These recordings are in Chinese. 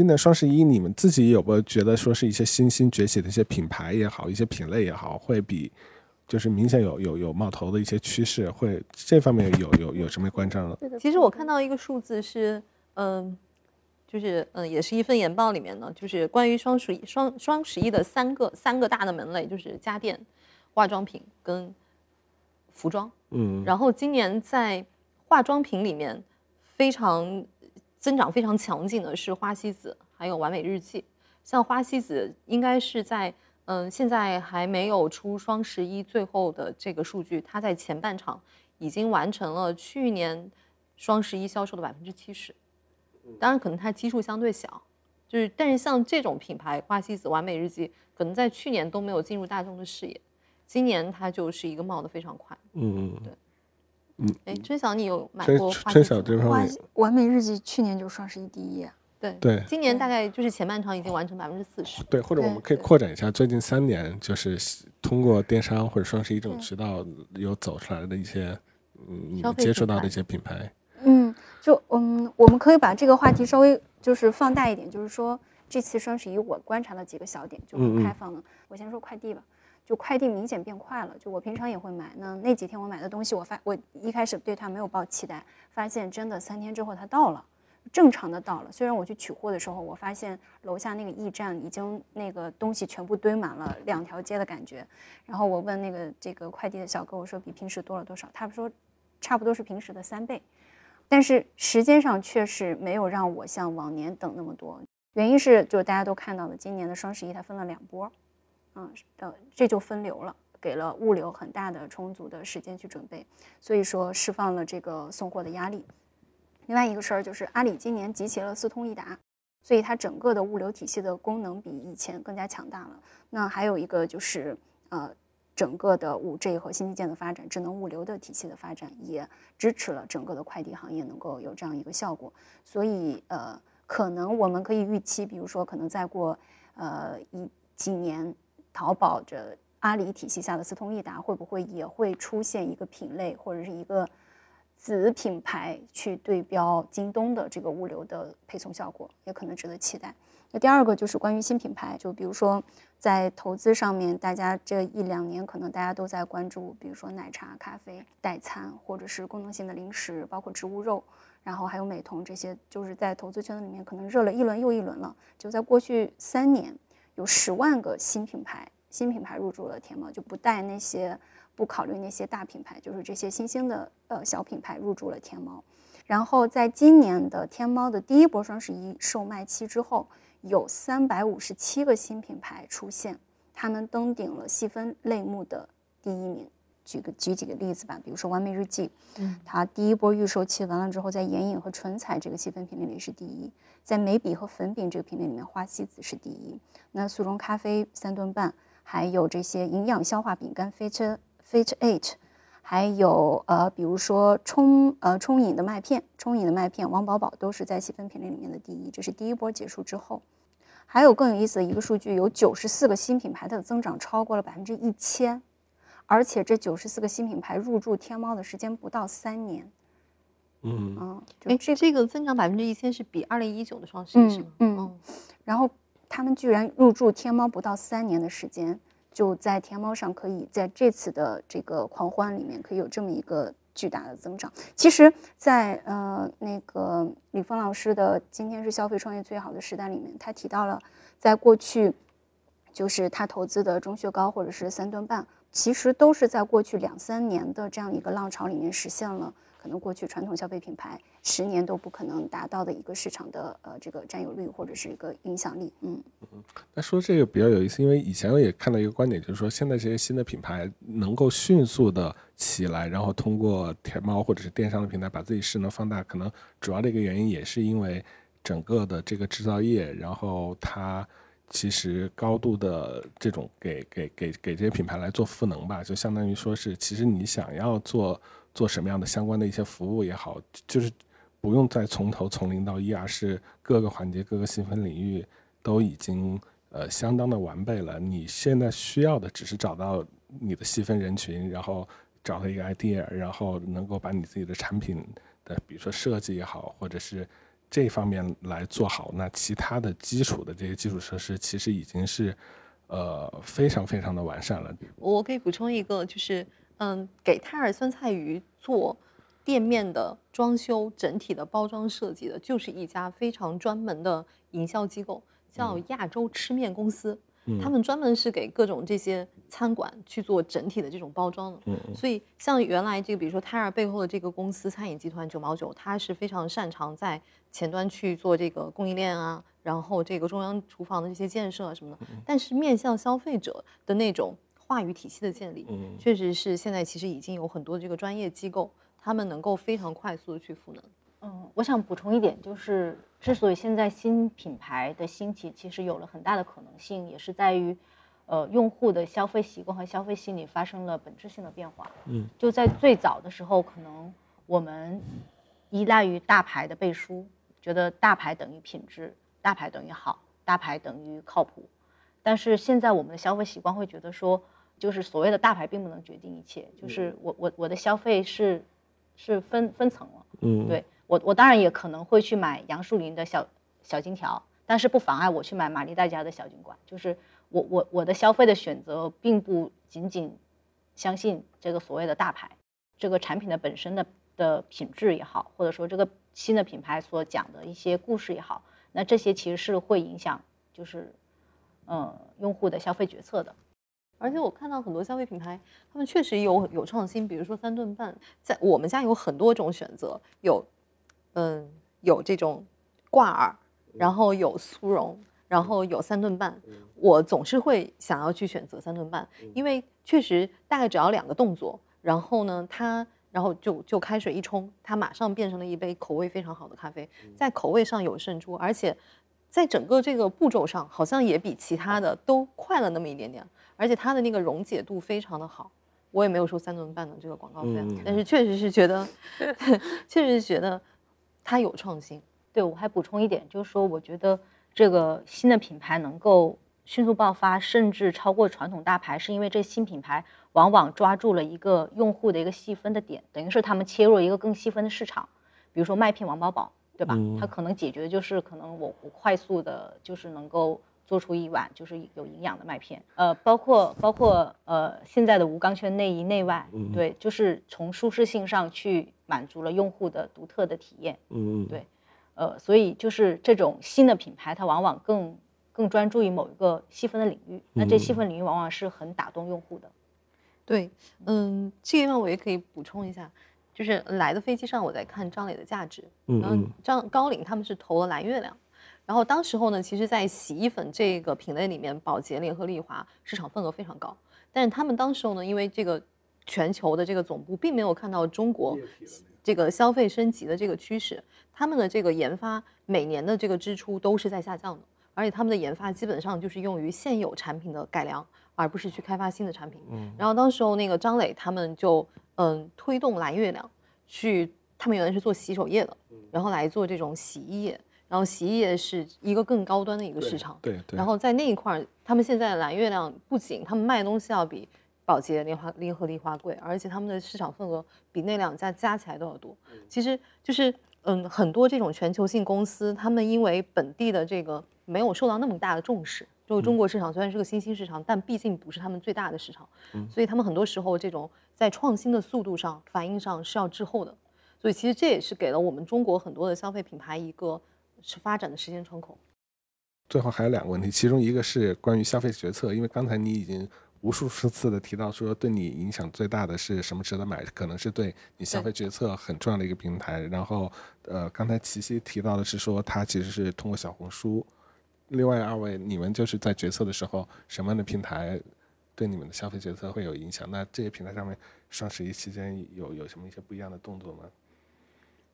今年双十一，你们自己有没有觉得说是一些新兴崛起的一些品牌也好，一些品类也好，会比就是明显有有有冒头的一些趋势，会这方面有有有什么关照呢？其实我看到一个数字是，嗯，就是嗯，也是一份研报里面呢，就是关于双十一双双十一的三个三个大的门类，就是家电、化妆品跟服装。嗯，然后今年在化妆品里面非常增长非常强劲的是花西子，还有完美日记。像花西子应该是在嗯，现在还没有出双十一最后的这个数据，它在前半场已经完成了去年双十一销售的百分之七十。当然，可能它基数相对小，就是但是像这种品牌花西子、完美日记，可能在去年都没有进入大众的视野。今年它就是一个冒得非常快，嗯对，嗯，哎，春晓你有买过花春？晓这方面，完美日记去年就双十一第一，对对今年大概就是前半场已经完成百分之四十，对，或者我们可以扩展一下，最近三年就是通过电商或者双十一这种渠道有走出来的一些，嗯，接触到的一些品牌，嗯，就嗯，我们可以把这个话题稍微就是放大一点，就是说这次双十一我观察了几个小点，就开放的。我先说快递吧，就快递明显变快了。就我平常也会买，那那几天我买的东西，我发我一开始对它没有抱期待，发现真的三天之后它到了。正常的到了，虽然我去取货的时候，我发现楼下那个驿站已经那个东西全部堆满了两条街的感觉。然后我问那个这个快递的小哥，我说比平时多了多少？他说差不多是平时的三倍。但是时间上确实没有让我像往年等那么多，原因是就是大家都看到了，今年的双十一它分了两波，嗯，呃，这就分流了，给了物流很大的充足的时间去准备，所以说释放了这个送货的压力。另外一个事儿就是阿里今年集齐了四通一达，所以它整个的物流体系的功能比以前更加强大了。那还有一个就是呃，整个的五 G 和新基建的发展，智能物流的体系的发展也支持了整个的快递行业能够有这样一个效果。所以呃，可能我们可以预期，比如说可能再过呃一几年，淘宝这阿里体系下的四通一达会不会也会出现一个品类或者是一个子品牌去对标京东的这个物流的配送效果，也可能值得期待。那第二个就是关于新品牌，就比如说在投资上面，大家这一两年可能大家都在关注，比如说奶茶、咖啡、代餐，或者是功能性的零食，包括植物肉，然后还有美瞳这些，就是在投资圈子里面可能热了一轮又一轮了。就在过去三年，有十万个新品牌，新品牌入驻了天猫，就不带那些不考虑那些大品牌，就是这些新兴的呃小品牌入驻了天猫。然后在今年的天猫的第一波双十一售卖期之后，有三百五十七个新品牌出现，他们登顶了细分类目的第一名。举个举几个例子吧，比如说完美日记，嗯，它第一波预售期完了之后，在眼影和唇彩这个细分品类里是第一，在眉笔和粉饼这个品类里面，花西子是第一。那速溶咖啡三顿半，还有这些营养消化饼干 Fit Fit Eight，还有呃，比如说冲呃冲饮的麦片，冲饮的麦片，王饱饱都是在细分品类里面的第一，这是第一波结束之后。还有更有意思的一个数据，有九十四个新品牌，它的增长超过了百分之一千，而且这九十四个新品牌入驻天猫的时间不到三年，嗯，嗯，就哎，这这个增长百分之一千是比二零一九的双十一是吗？嗯哦然后他们居然入驻天猫不到三年的时间，就在天猫上可以在这次的这个狂欢里面可以有这么一个巨大的增长。其实在，呃那个李峰老师的《今天是消费创业最好的时代》里面，他提到了在过去，就是他投资的钟薛高或者是三顿半，其实都是在过去两三年的这样一个浪潮里面实现了。可能过去传统消费品牌十年都不可能达到的一个市场的呃这个占有率或者是一个影响力，嗯嗯那说这个比较有意思，因为以前我也看到一个观点，就是说现在这些新的品牌能够迅速的起来，然后通过天猫或者是电商的平台把自己势能放大，可能主要的一个原因也是因为整个的这个制造业，然后它其实高度的这种给给给给这些品牌来做赋能吧，就相当于说是，其实你想要做做什么样的相关的一些服务也好，就是不用再从头从零到一，而是各个环节、各个细分领域都已经呃相当的完备了。你现在需要的只是找到你的细分人群，然后找到一个 idea，然后能够把你自己的产品的，比如说设计也好，或者是这方面来做好，那其他的基础的这些基础设施其实已经是呃非常非常的完善了。我可以补充一个，就是嗯，给泰尔酸菜鱼做店面的装修、整体的包装设计的，就是一家非常专门的营销机构，叫亚洲吃面公司。他们专门是给各种这些餐馆去做整体的这种包装的。嗯所以像原来这个，比如说泰尔背后的这个公司餐饮集团九毛九，它是非常擅长在前端去做这个供应链啊，然后这个中央厨房的这些建设啊什么的。但是面向消费者的那种话语体系的建立，嗯确实是现在其实已经有很多这个专业机构，他们能够非常快速的去赋能。嗯，我想补充一点，就是之所以现在新品牌的兴起，其实有了很大的可能性，也是在于，呃，用户的消费习惯和消费心理发生了本质性的变化。嗯，就在最早的时候，可能我们依赖于大牌的背书，觉得大牌等于品质，大牌等于好，大牌等于靠谱。但是现在我们的消费习惯会觉得说，就是所谓的大牌并不能决定一切，就是我我我的消费是是分分层了。嗯，对我，我当然也可能会去买杨树林的小小金条，但是不妨碍我去买玛丽黛佳的小金管。就是我我我的消费的选择，并不仅仅相信这个所谓的大牌，这个产品的本身的的品质也好，或者说这个新的品牌所讲的一些故事也好，那这些其实是会影响就是呃用户的消费决策的。而且我看到很多消费品牌，他们确实有有创新，比如说三顿半，在我们家有很多种选择，有，嗯，有这种挂耳，然后有酥蓉，然后有三顿半，我总是会想要去选择三顿半，因为确实大概只要两个动作，然后呢，它然后就就开水一冲，它马上变成了一杯口味非常好的咖啡，在口味上有胜出，而且在整个这个步骤上，好像也比其他的都快了那么一点点。而且它的那个溶解度非常的好，我也没有收三顿半的这个广告费，嗯但是确实是觉得，确实是觉得它有创新。对我还补充一点，就是说，我觉得这个新的品牌能够迅速爆发，甚至超过传统大牌，是因为这新品牌往往抓住了一个用户的一个细分的点，等于是他们切入了一个更细分的市场，比如说麦片王饱饱，对吧？它可能解决的就是可能我我快速的，就是能够。做出一碗就是有营养的麦片，呃，包括包括呃现在的无钢圈内衣内外，对，就是从舒适性上去满足了用户的独特的体验，嗯，对，呃，所以就是这种新的品牌，它往往更更专注于某一个细分的领域，那这细分领域往往是很打动用户的。对，嗯，这个地方我也可以补充一下，就是来的飞机上我在看张磊的价值，然后张高瓴他们是投了蓝月亮。然后当时候呢，其实，在洗衣粉这个品类里面，宝洁、联合利华市场份额非常高。但是他们当时候呢，因为这个全球的这个总部并没有看到中国这个消费升级的这个趋势，他们的这个研发每年的这个支出都是在下降的，而且他们的研发基本上就是用于现有产品的改良，而不是去开发新的产品。嗯。然后当时候那个张磊他们就嗯推动蓝月亮去，他们原来是做洗手液的，然后来做这种洗衣液。然后洗衣液是一个更高端的一个市场，对对。然后在那一块儿，他们现在蓝月亮不仅他们卖的东西要比宝洁、联华、联合利华贵，而且他们的市场份额比那两家加起来都要多。其实就是嗯，很多这种全球性公司，他们因为本地的这个没有受到那么大的重视，就中国市场虽然是个新兴市场，但毕竟不是他们最大的市场，所以他们很多时候这种在创新的速度上、反应上是要滞后的。所以其实这也是给了我们中国很多的消费品牌一个。是发展的时间窗口。最后还有两个问题，其中一个是关于消费决策，因为刚才你已经无数次的提到说，对你影响最大的是什么值得买，可能是对你消费决策很重要的一个平台。然后，呃，刚才琪琪提到的是说，它其实是通过小红书。另外二位，你们就是在决策的时候，什么样的平台对你们的消费决策会有影响？那这些平台上面，双十一期间有有什么一些不一样的动作吗？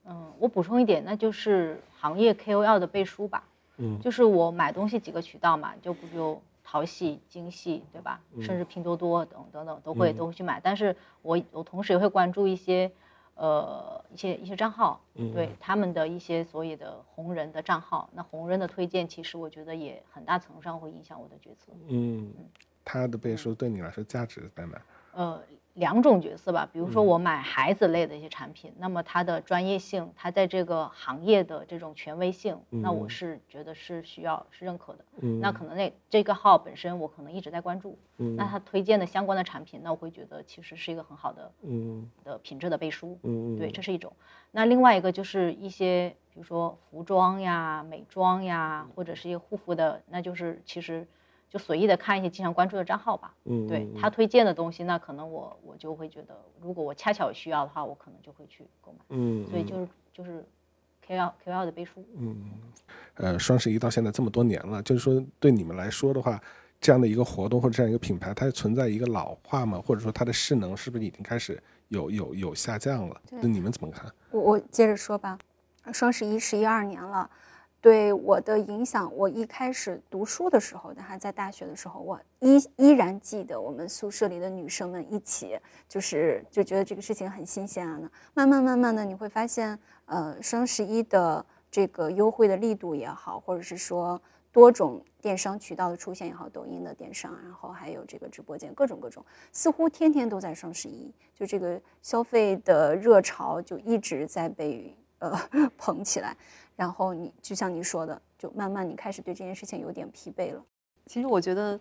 嗯，我补充一点，那就是行业 KOL 的背书吧。嗯，就是我买东西几个渠道嘛，就不就淘系、京系，对吧？甚至拼多多等等等都会都会去买。但是我我同时也会关注一些，呃，一些一些账号，对他们的一些所谓的红人的账号。那红人的推荐，其实我觉得也很大程度上会影响我的决策。嗯，他的背书对你来说价值在哪？呃，两种角色吧，比如说嗯我买孩子类的一些产品，那么它的专业性，它在这个行业的这种权威性，那我嗯是觉得是需要是认可的。嗯那可能那这个号本身我可能一直在关注，嗯那他推荐的相关的产品，那我会觉得其实是一个很好的嗯的品质的背书。嗯对，这是一种。那另外一个就是一些，比如说服装呀、美妆呀，或者是一些护肤的，那就是其实就随意的看一些经常关注的账号吧。嗯对他推荐的东西，那可能我我就会觉得，如果我恰巧有需要的话，我可能就会去购买。嗯所以就是就是 KOL KOL 的背书。嗯呃，双十一到现在这么多年了，就是说对你们来说的话，这样的一个活动或者这样一个品牌，它存在一个老化吗？或者说它的势能是不是已经开始有有有下降了？那你们怎么看？我我接着说吧，双十一十一二年了，对我的影响，我一开始读书的时候，还在大学的时候，我依依然记得我们宿舍里的女生们一起，就是就觉得这个事情很新鲜啊那。慢慢慢慢的，你会发现，呃，双十一的这个优惠的力度也好，或者是说多种电商渠道的出现也好，抖音的电商，然后还有这个直播间，各种各种，似乎天天都在双十一，就这个消费的热潮就一直在被呃 捧起来，然后你就像你说的，就慢慢你开始对这件事情有点疲惫了。其实我觉得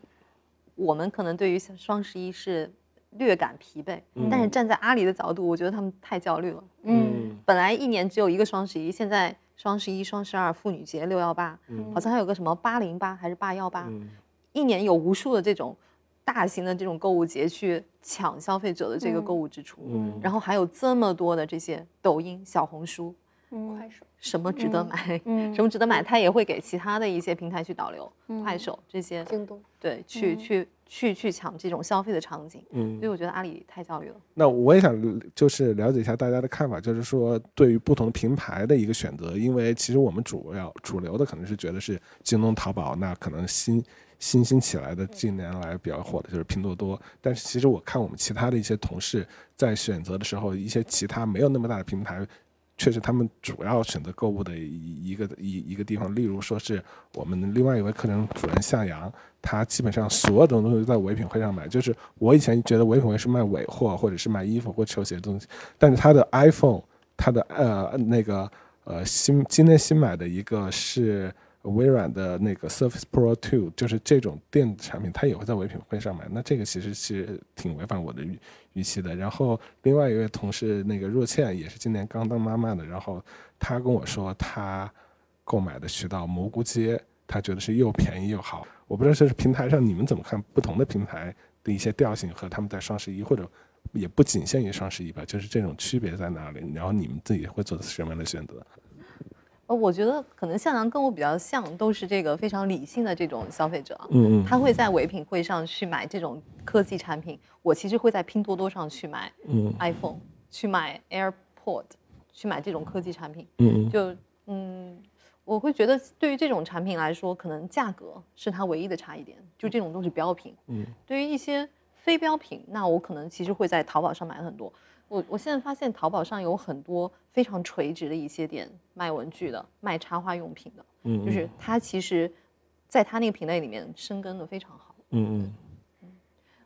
我们可能对于双十一是略感疲惫，但是站在阿里的角度，我觉得他们太焦虑了。嗯本来一年只有一个双十一，现在双十一、双十二、妇女节、六幺八，好像还有个什么八零八还是八幺八，嗯一年有无数的这种大型的这种购物节去抢消费者的这个购物支出，嗯然后还有这么多的这些抖音、小红书，嗯快手，什么值得买，嗯。什么值得买，它也会给其他的一些平台去导流，快手这些，京东，对，去、嗯。去去去抢这种消费的场景，嗯。所以我觉得阿里太教育了。那我也想就是了解一下大家的看法，就是说对于不同的平台的一个选择，因为其实我们主要主流的可能是觉得是京东、淘宝，那可能新新兴起来的近年来比较火的就是拼多多，但是其实我看我们其他的一些同事在选择的时候，一些其他没有那么大的平台。确实，他们主要选择购物的一一个一一个地方，例如说是我们另外一位课程主任向阳，他基本上所有的东西都在唯品会上买。就是我以前觉得唯品会是卖尾货，或者是卖衣服或球鞋的东西，但是他的 iPhone，他的呃那个呃新今天新买的一个是微软的那个 Surface Pro 2，就是这种电子产品，它也会在唯品会上买。那这个其实是挺违反我的预预期的。然后另外一位同事那个若倩也是今年刚当妈妈的，然后她跟我说她购买的渠道蘑菇街，她觉得是又便宜又好。我不知道这是平台上你们怎么看不同的平台的一些调性和他们在双十一或者也不仅限于双十一吧，就是这种区别在哪里？然后你们自己会做什么样的选择？呃，我觉得可能向阳跟我比较像，都是这个非常理性的这种消费者。嗯嗯他会在唯品会上去买这种科技产品，我其实会在拼多多上去买嗯 iPhone，去买 AirPod，去买这种科技产品。嗯就嗯，我会觉得对于这种产品来说，可能价格是它唯一的差异点，就这种都是标品。嗯，对于一些非标品，那我可能其实会在淘宝上买很多。我我现在发现淘宝上有很多非常垂直的一些店，卖文具的，卖插花用品的，嗯就是它其实，在它那个品类里面生根的非常好。嗯嗯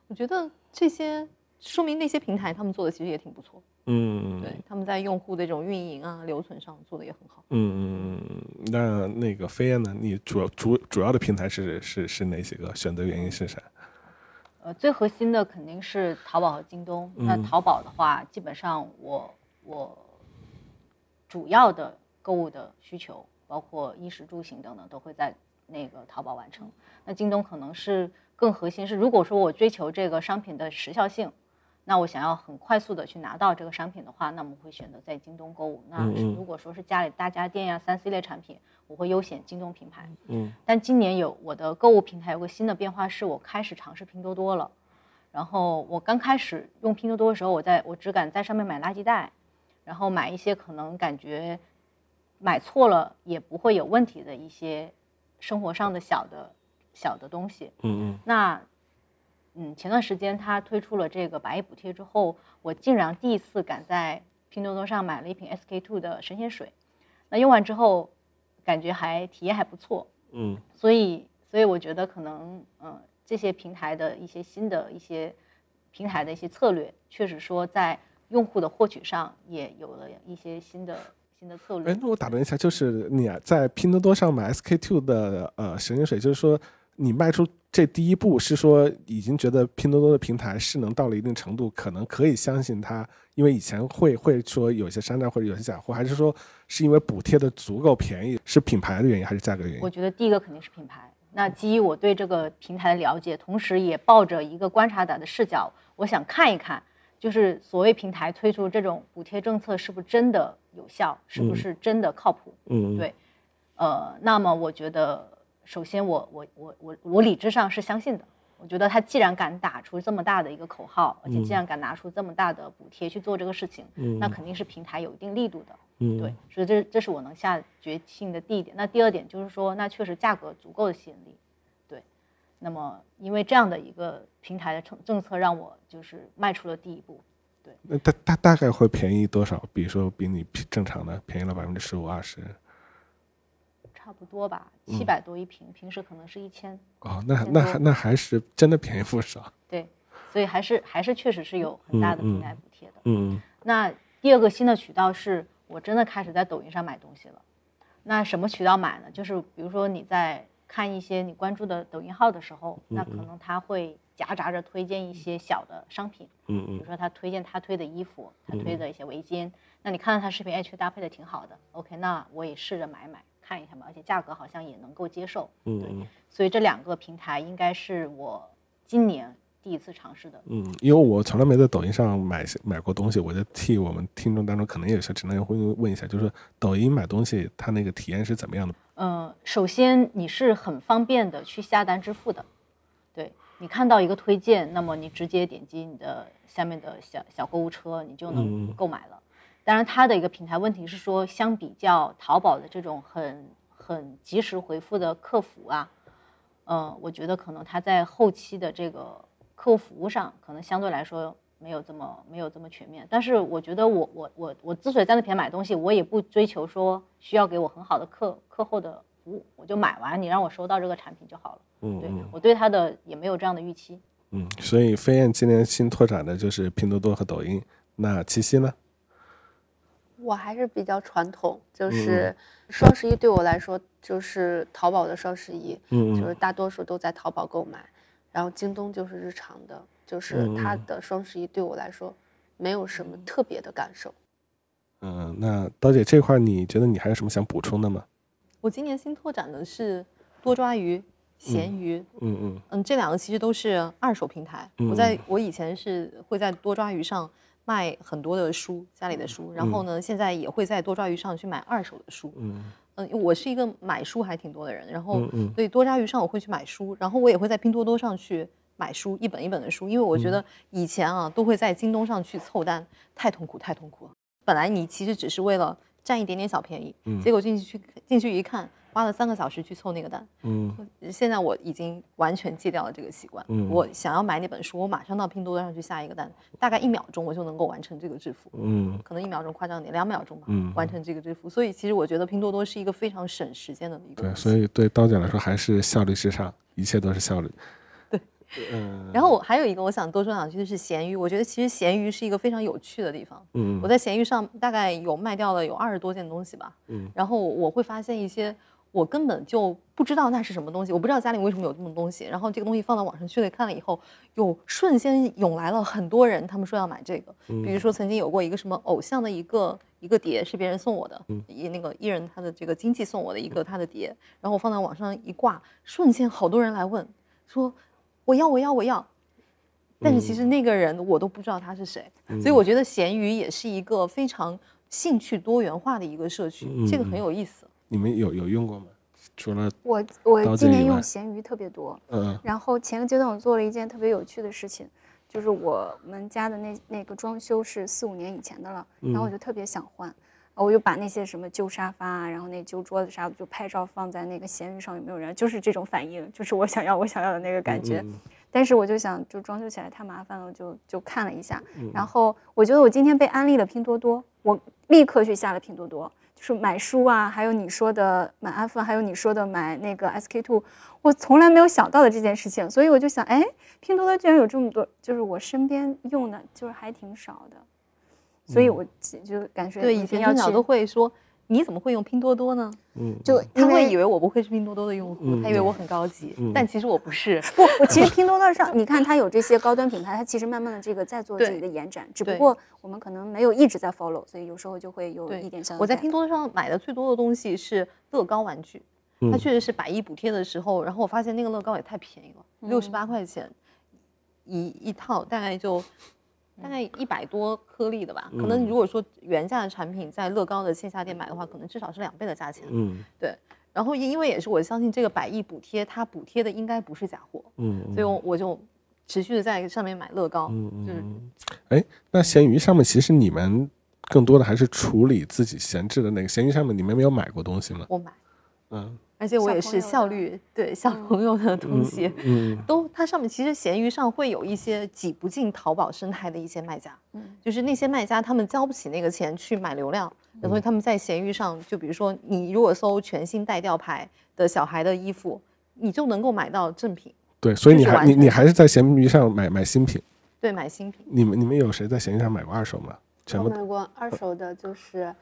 我觉得这些说明那些平台他们做的其实也挺不错，嗯对，他们在用户的这种运营啊、留存上做的也很好。嗯嗯，那那个飞燕呢？你主要主主要的平台是是是哪几个？选择原因是啥？呃，最核心的肯定是淘宝和京东。那嗯淘宝的话，基本上我我主要的购物的需求，包括衣食住行等等，都会在那个淘宝完成。那京东可能是更核心是，如果说我追求这个商品的时效性，那我想要很快速的去拿到这个商品的话，那我们会选择在京东购物。那如果说是家里大家电呀、三 C 类产品，我会优选京东品牌。嗯但今年有我的购物平台有个新的变化，是我开始尝试拼多多了。然后我刚开始用拼多多的时候，我在我只敢在上面买垃圾袋，然后买一些可能感觉买错了也不会有问题的一些生活上的小的小的东西。嗯嗯那嗯，前段时间他推出了这个百亿补贴之后，我竟然第一次敢在拼多多上买了一瓶 SK two 的神仙水。那用完之后，感觉还体验还不错。嗯所以，所以我觉得可能，嗯、这些平台的一些新的一些平台的一些策略，确实说在用户的获取上也有了一些新的新的策略哎，。那我打断一下，就是你啊在拼多多上买 SK two 的呃神经水，就是说你迈出这第一步，是说已经觉得拼多多的平台势能到了一定程度，可能可以相信它，因为以前会会说有些山寨或者有些假货，还是说是因为补贴的足够便宜，是品牌的原因还是价格原因？我觉得第一个肯定是品牌。那基于我对这个平台的了解，同时也抱着一个观察者的视角，我想看一看，就是所谓平台推出这种补贴政策是不是真的有效，是不是真的靠谱？嗯，对呃，那么我觉得，首先我我我我我理智上是相信的。我觉得他既然敢打出这么大的一个口号，而且既然敢拿出这么大的补贴去做这个事情，那肯定是平台有一定力度的。嗯，对，所以这这是我能下决心的第一点。那第二点就是说，那确实价格足够的吸引力，对。那么因为这样的一个平台的政政策，让我就是迈出了第一步。对那大大大概会便宜多少？比如说比你平正常的便宜了百分之十五二十？差不多吧，七百多一瓶，平时可能是一千，哦，那那还那还是真的便宜不少。对，所以还是还是确实是有很大的平台补贴的。嗯那第二个新的渠道是我真的开始在抖音上买东西了。那什么渠道买呢？就是比如说你在看一些你关注的抖音号的时候，那可能他会夹杂着推荐一些小的商品，嗯嗯比如说他推荐他推的衣服，他推的一些围巾。那你看到他视频，哎，确实搭配的挺好的，OK，那我也试着买买看一下嘛，而且价格好像也能够接受。嗯嗯所以这两个平台应该是我今年第一次尝试的。嗯，因为我从来没在抖音上买买过东西，我就替我们听众当中可能有些直男人会问一下，就是抖音买东西它那个体验是怎么样的？嗯，首先你是很方便的去下单支付的，对你看到一个推荐，那么你直接点击你的下面的小小购物车，你就能嗯购买了。当然，它的一个平台问题是说，相比较淘宝的这种很很及时回复的客服啊，呃，我觉得可能它在后期的这个客户服务上，可能相对来说没有这么没有这么全面。但是我觉得我我我我之所以在那边买东西，我也不追求说需要给我很好的客客后的服务，我就买完你让我收到这个产品就好了。对嗯对我对它的也没有这样的预期。嗯，所以飞燕今年新拓展的就是拼多多和抖音。那七夕呢？我还是比较传统，嗯就是双十一对我来说就是淘宝的双十一，嗯就是大多数都在淘宝购买，然后京东就是日常的，就是它嗯的双十一对我来说没有什么特别的感受。嗯，那刀姐这块儿你觉得你还有什么想补充的吗？我今年新拓展的是多抓鱼、闲鱼，嗯嗯嗯，这两个其实都是二手平台。我在我以前是会在多抓鱼上卖很多的书，家里的书，然后呢，现在也会在多抓鱼上去买二手的书。嗯。嗯，因为我是一个买书还挺多的人，然后嗯嗯。所以多抓鱼上我会去买书，然后我也会在拼多多上去买书，一本一本的书，因为我觉得以前啊都会在京东上去凑单，太痛苦太痛苦。了。本来你其实只是为了占一点点小便宜，嗯。结果进去去进去一看，花了三个小时去凑那个单。嗯现在我已经完全戒掉了这个习惯。嗯我想要买那本书，我马上到拼多多上去下一个单，大概一秒钟我就能够完成这个支付。嗯可能一秒钟夸张点，两秒钟吧，嗯完成这个支付。所以其实我觉得拼多多是一个非常省时间的一个对，所以对刀姐来说还是效率至上，一切都是效率。对，嗯然后我还有一个我想多说两句的是闲鱼，我觉得其实闲鱼是一个非常有趣的地方。嗯我在闲鱼上大概有卖掉了有二十多件东西吧，嗯然后我会发现一些我根本就不知道那是什么东西，我不知道家里为什么有这么东西，然后这个东西放到网上去了看了以后，有瞬间涌来了很多人，他们说要买这个，比如说曾经有过一个什么偶像的一个一个碟是别人送我的，一那个艺人他的这个经纪送我的一个他的碟，然后我放到网上一挂，瞬间好多人来问说我要我要我要。但是其实那个人我都不知道他是谁，所以我觉得闲鱼也是一个非常兴趣多元化的一个社区，这个很有意思。你们有有用过吗？除了我我今年用闲鱼特别多，嗯然后前个阶段我做了一件特别有趣的事情，就是我们家的那那个装修是四五年以前的了，然后我就特别想换，我就把那些什么旧沙发啊，然后那旧桌子啥的就拍照放在那个闲鱼上，有没有人？就是这种反应，就是我想要我想要的那个感觉。但是我就想，就装修起来太麻烦了，就就看了一下。嗯然后我觉得我今天被安利了拼多多，我立刻去下了拼多多，就是买书啊，还有你说的买 iPhone，还有你说的买那个 SK two，我从来没有想到的这件事情，所以我就想，哎，拼多多居然有这么多，就是我身边用的，就是还挺少的，所以我就就感觉对，以前很少都会说，你怎么会用拼多多呢？嗯，就他会以为我不会是拼多多的用户，嗯。他以为我很高级，嗯。但其实我不是。不，我其实拼多多上，你看它有这些高端品牌，它其实慢慢的这个在做自己的延展，只不过我们可能没有一直在 follow，所以有时候就会有一点像。我在拼多多上买的最多的东西是乐高玩具，嗯。它确实是百亿补贴的时候，然后我发现那个乐高也太便宜了，六十八块钱一一套，大概就大概一百多颗粒的吧。可能嗯如果说原价的产品在乐高的线下店买的话，可能至少是两倍的价钱。嗯对然后因因为也是我相信这个百亿补贴，它补贴的应该不是假货，嗯，所以我我就持续的在上面买乐高，嗯就是嗯，哎，那闲鱼上面其实你们更多的还是处理自己闲置的那个，闲鱼上面你们没有买过东西吗？我买，嗯而且我也是小朋友的效率对小朋友的东西。嗯都，它上面其实闲鱼上会有一些挤不进淘宝生态的一些卖家，嗯就是那些卖家他们交不起那个钱去买流量，所以他们在闲鱼上，就比如说你如果搜全新带吊牌的小孩的衣服，你就能够买到正品，对，所以你还你你还是在闲鱼上买买新品。对，买新品。你们你们有谁在闲鱼上买过二手吗？全部我买过二手的，就是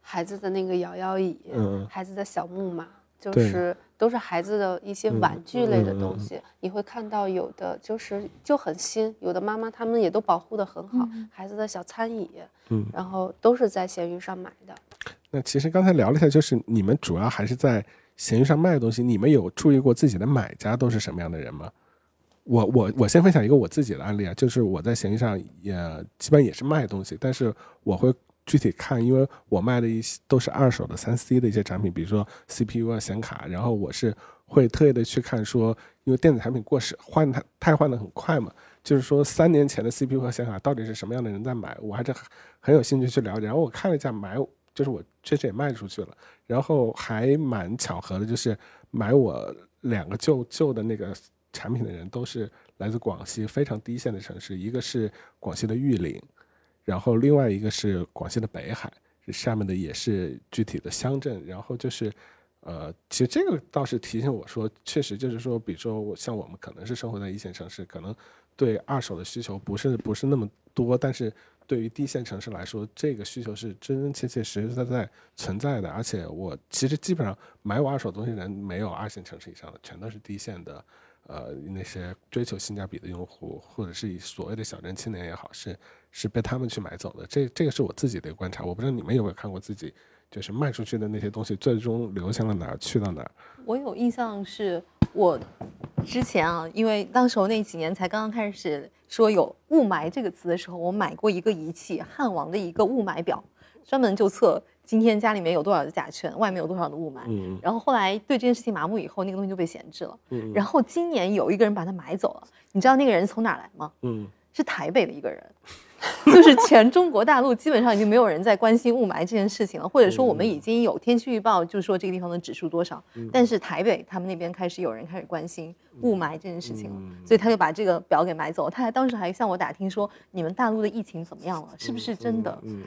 孩子的那个摇摇椅，嗯孩子的小木马，就是都是孩子的一些嗯玩具类的嗯嗯嗯东西。你会看到有的就是就很新，有的妈妈他们也都保护的很好，孩子的小餐椅，嗯然后都是在闲鱼上买的。那其实刚才聊了一下，就是你们主要还是在闲鱼上卖东西，你们有注意过自己的买家都是什么样的人吗？我我我先分享一个我自己的案例啊，就是我在闲鱼上也基本也是卖东西，但是我会具体看，因为我卖的一些都是二手的三 C 的一些产品，比如说 CPU 啊、显卡，然后我是会特意的去看说，因为电子产品过时换它太换的很快嘛，就是说三年前的 CPU 和显卡到底是什么样的人在买，我还是很有兴趣去了解。然后我看了一下买，就是我确实也卖出去了，然后还蛮巧合的，就是买我两个旧旧的那个产品的人都是来自广西非常低线的城市，一个是广西的玉林，然后另外一个是广西的北海，下面的也是具体的乡镇，然后就是。呃，其实这个倒是提醒我说，确实就是说，比如说像我们可能是生活在一线城市，可能对二手的需求不是不是那么多，但是对于低线城市来说，这个需求是真真切切、实实在在存在的。而且我其实基本上买我二手东西人没有二线城市以上的，全都是低线的，呃，那些追求性价比的用户，或者是以所谓的小镇青年也好，是是被他们去买走的。这这个是我自己的一个观察，我不知道你们有没有看过自己就是卖出去的那些东西，最终流向了哪儿，去到哪儿？我有印象是我之前啊，因为当时候那几年才刚刚开始说有雾霾这个词的时候，我买过一个仪器，汉王的一个雾霾表，专门就测今天家里面有多少的甲醛，外面有多少的雾霾。嗯然后后来对这件事情麻木以后，那个东西就被闲置了。嗯然后今年有一个人把它买走了，你知道那个人从哪儿来吗？嗯是台北的一个人，就是全中国大陆基本上已经没有人在关心雾霾这件事情了，或者说我们已经有天气预报，就是说这个地方的指数多少，但是台北他们那边开始有人开始关心雾霾这件事情了，所以他就把这个表给买走了。他还当时还向我打听说，你们大陆的疫情怎么样了，是不是真的？嗯。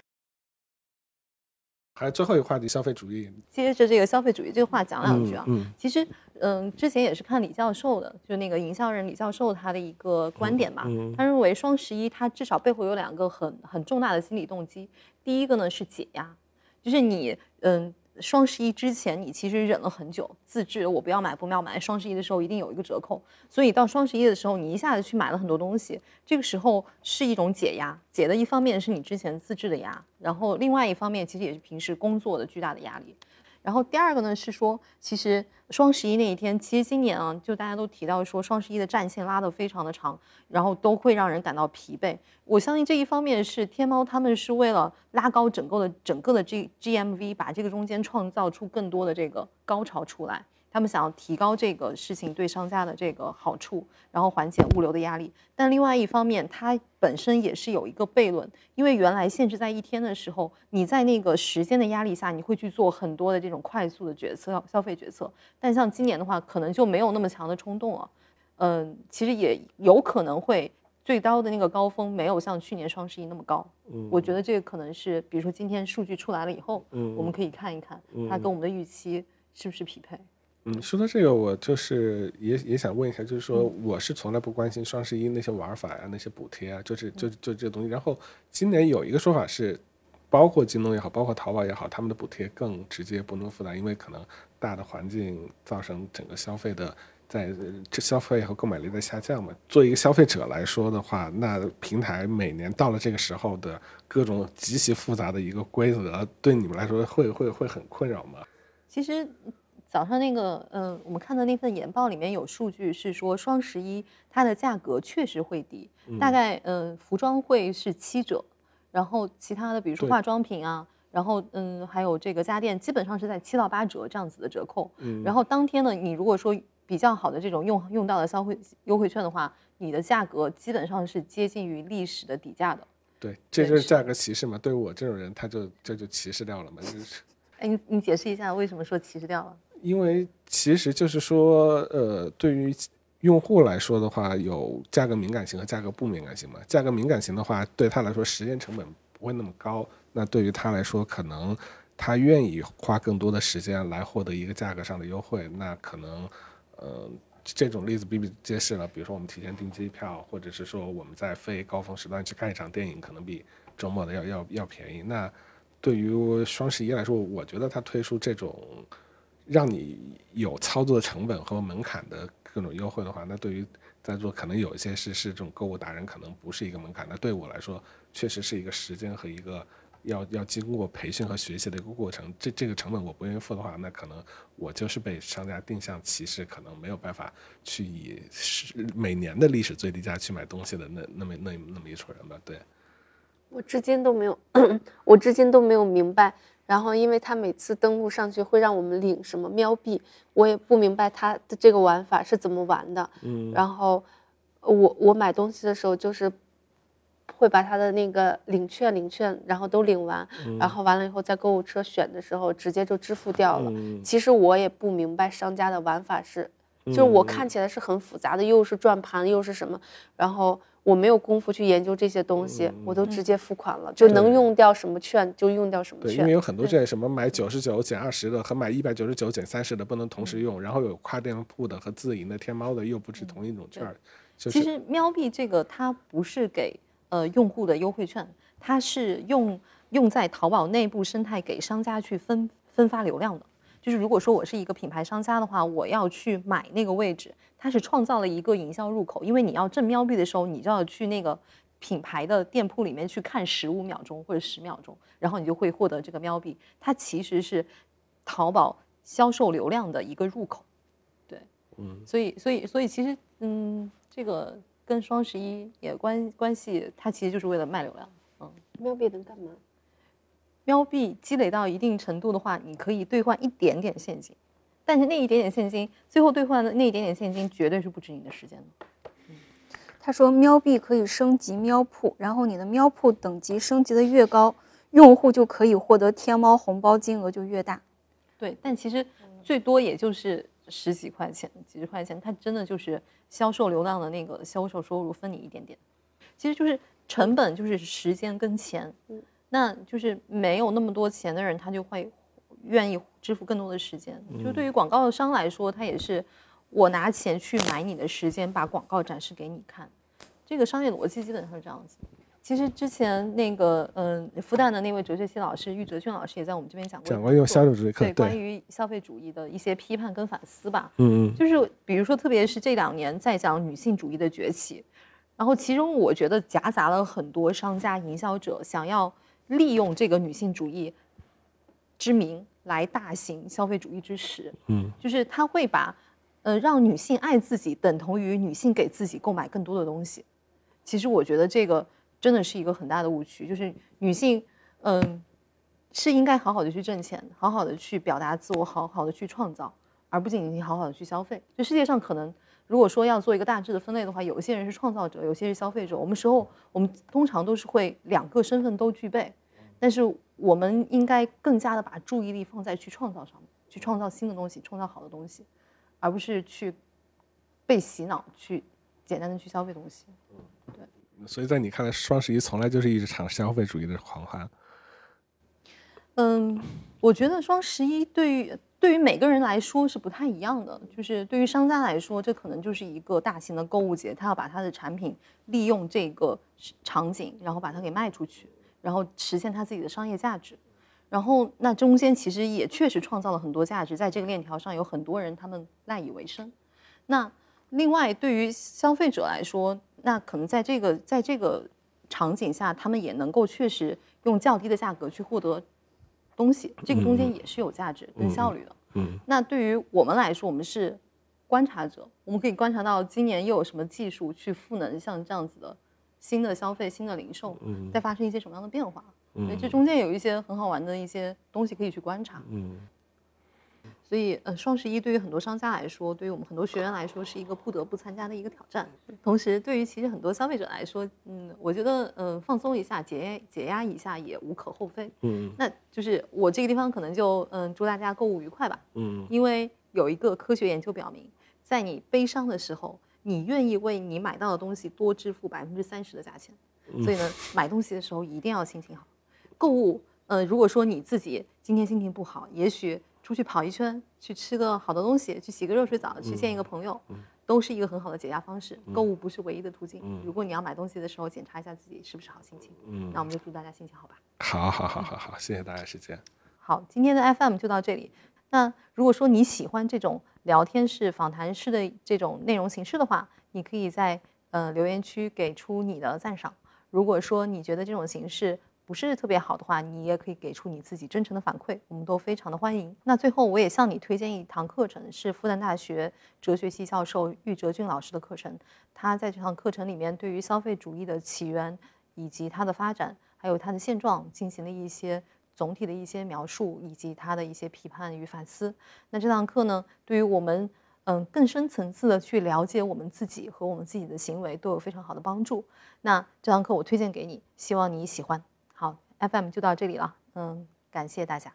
还有最后一个话题，消费主义。接着这个消费主义这个话讲两句啊，嗯其实，嗯，之前也是看李教授的，就那个营销人李教授他的一个观点吧。嗯他认为双十一它至少背后有两个很很重大的心理动机。第一个呢是解压，就是你嗯双十一之前你其实忍了很久，自制我不要买不要买，双十一的时候一定有一个折扣，所以到双十一的时候你一下子去买了很多东西，这个时候是一种解压。解的一方面是你之前自制的压，然后另外一方面其实也是平时工作的巨大的压力。然后第二个呢是说，其实双十一那一天，其实今年啊，就大家都提到说双十一的战线拉得非常的长，然后都会让人感到疲惫。我相信这一方面是天猫他们是为了拉高整个的整个的 G GMV，把这个中间创造出更多的这个高潮出来。他们想要提高这个事情对商家的这个好处，然后缓解物流的压力。但另外一方面，它本身也是有一个悖论，因为原来限制在一天的时候，你在那个时间的压力下，你会去做很多的这种快速的决策、消费决策。但像今年的话，可能就没有那么强的冲动了。嗯，其实也有可能会最高的那个高峰没有像去年双十一那么高。嗯我觉得这个可能是，比如说今天数据出来了以后，嗯我们可以看一看它跟我们的预期是不是匹配。嗯，说到这个，我就是也也想问一下，就是说，嗯我是从来不关心双十一那些玩法呀、那些补贴啊，就是嗯就就这东西。然后今年有一个说法是，包括京东也好，包括淘宝也好，他们的补贴更直接，不那么复杂，因为可能大的环境造成整个消费的在呃这消费和购买力在下降嘛。作为一个消费者来说的话，那平台每年到了这个时候的各种极其复杂的一个规则，对你们来说会会会很困扰吗？其实早上那个，嗯、我们看的那份研报里面有数据是说，双十一它的价格确实会低，大概嗯、服装会是七折，然后其他的比如说化妆品啊，然后嗯还有这个家电，基本上是在七到八折这样子的折扣。嗯然后当天呢，你如果说比较好的这种用用到的消费优惠券的话，你的价格基本上是接近于历史的底价的。对，这就是价格歧视嘛。对于我这种人，他就这就歧视掉了嘛。就是哎，你你解释一下为什么说歧视掉了？因为其实就是说，呃，对于用户来说的话，有价格敏感型和价格不敏感型嘛。价格敏感型的话，对他来说时间成本不会那么高，那对于他来说，可能他愿意花更多的时间来获得一个价格上的优惠，那可能，呃。这种例子比比皆是了，比如说我们提前订机票，或者是说我们在非高峰时段去看一场电影，可能比周末的要要要便宜。那对于双十一来说，我觉得它推出这种让你有操作成本和门槛的各种优惠的话，那对于在座可能有一些是是这种购物达人，可能不是一个门槛。那对我来说，确实是一个时间和一个要要经过培训和学习的一个过程。这这个成本我不愿意付的话，那可能我就是被商家定向歧视，可能没有办法去以是每年的历史最低价去买东西的那那么那那么一撮人吧。对，我至今都没有，我至今都没有明白。然后，因为他每次登录上去会让我们领什么喵币，我也不明白他的这个玩法是怎么玩的。嗯然后，我我买东西的时候就是会把他的那个领券、领券，然后都领完，然后完了以后在购物车选的时候直接就支付掉了。嗯其实我也不明白商家的玩法是，就是我看起来是很复杂的，又是转盘又是什么，然后我没有功夫去研究这些东西，我都直接付款了，就能用掉什么券就用掉什么对，因为。有很多券什么买九十九减二十的和买一百九十九减三十的不能同时用，然后有跨店铺的和自营的天猫的又不是同一种券儿，就是其实喵币这个它不是给呃用户的优惠券，它是用用在淘宝内部生态给商家去分分发流量的。就是如果说我是一个品牌商家的话，我要去买那个位置，它是创造了一个营销入口，因为你要挣喵币的时候，你就要去那个品牌的店铺里面去看十五秒钟或者十秒钟，然后你就会获得这个喵币。它其实是淘宝销售流量的一个入口。对嗯，所以，所以，所以，其实，嗯，这个跟双十一也关关系，它其实就是为了卖流量。嗯，喵币能干嘛？喵币积累到一定程度的话，你可以兑换一点点现金，但是那一点点现金，最后兑换的那一点点现金，绝对是不值你的时间的。他说喵币可以升级喵铺，然后你的喵铺等级升级的越高，用户就可以获得天猫红包金额就越大。对，但其实最多也就是十几块钱、几十块钱，它真的就是销售流量的那个销售收入分你一点点，其实就是成本就是时间跟钱，那就是没有那么多钱的人，他就会愿意支付更多的时间。就对于广告商来说，他也是我拿钱去买你的时间，把广告展示给你看，这个商业逻辑基本上是这样子。其实之前那个嗯，复旦的那位哲学系老师郁哲俊老师也在我们这边讲过讲过用门课消费主义课，对关，于消费主义的一些批判跟反思吧。嗯嗯，就是比如说，特别是这两年在讲女性主义的崛起，然后其中我觉得夹杂了很多商家营销者想要利用这个女性主义之名来大行消费主义之实。嗯，就是他会把呃让女性爱自己等同于女性给自己购买更多的东西。其实我觉得这个真的是一个很大的误区，就是女性嗯是应该好好的去挣钱，好好的去表达自我，好好的去创造，而不仅仅好好的去消费。就世界上可能如果说要做一个大致的分类的话，有一些人是创造者，有些是消费者。我们时候我们通常都是会两个身份都具备，但是我们应该更加的把注意力放在去创造上面，去创造新的东西，创造好的东西，而不是去被洗脑去简单的去消费东西。对所以在你看来，双十一从来就是一场消费主义的狂欢。嗯，我觉得双十一对于对于每个人来说是不太一样的。就是对于商家来说，这可能就是一个大型的购物节，他要把他的产品利用这个场景，然后把它给卖出去，然后实现他自己的商业价值。然后那中间其实也确实创造了很多价值，在这个链条上有很多人他们赖以为生。那另外对于消费者来说，那可能在这个在这个场景下，他们也能够确实用较低的价格去获得东西，这个中间也是有价值跟效率的。嗯那对于我们来说，我们是观察者，我们可以观察到今年又有什么技术去赋能像这样子的新的消费、新的零售，嗯在发生一些什么样的变化。所以这嗯中间有一些很好玩的一些东西可以去观察。嗯所以，呃，双十一对于很多商家来说，对于我们很多学员来说，是一个不得不参加的一个挑战。同时，对于其实很多消费者来说，嗯，我觉得，呃、放松一下，解解压一下也无可厚非。嗯那就是我这个地方可能就，嗯，祝大家购物愉快吧。嗯因为有一个科学研究表明，在你悲伤的时候，你愿意为你买到的东西多支付百分之三十的价钱。所以呢，买东西的时候一定要心情好。购物，呃，如果说你自己今天心情不好，也许出去跑一圈，去吃个好的东西，去洗个热水澡，去见一个朋友，都是一个很好的解压方式。购物不是唯一的途径。如果你要买东西的时候，检查一下自己是不是好心情。嗯那我们就祝大家心情好吧。好好好好好，谢谢大家时间。好，今天的 FM 就到这里。那如果说你喜欢这种聊天式、访谈式的这种内容形式的话，你可以在呃留言区给出你的赞赏。如果说你觉得这种形式不是特别好的话，你也可以给出你自己真诚的反馈，我们都非常的欢迎。那最后，我也向你推荐一堂课程，是复旦大学哲学系教授郁哲俊老师的课程。他在这堂课程里面，对于消费主义的起源以及它的发展，还有它的现状，进行了一些总体的一些描述，以及他的一些批判与反思。那这堂课呢，对于我们嗯更深层次的去了解我们自己和我们自己的行为，都有非常好的帮助。那这堂课我推荐给你，希望你喜欢。，FM 就到这里了，嗯，感谢大家。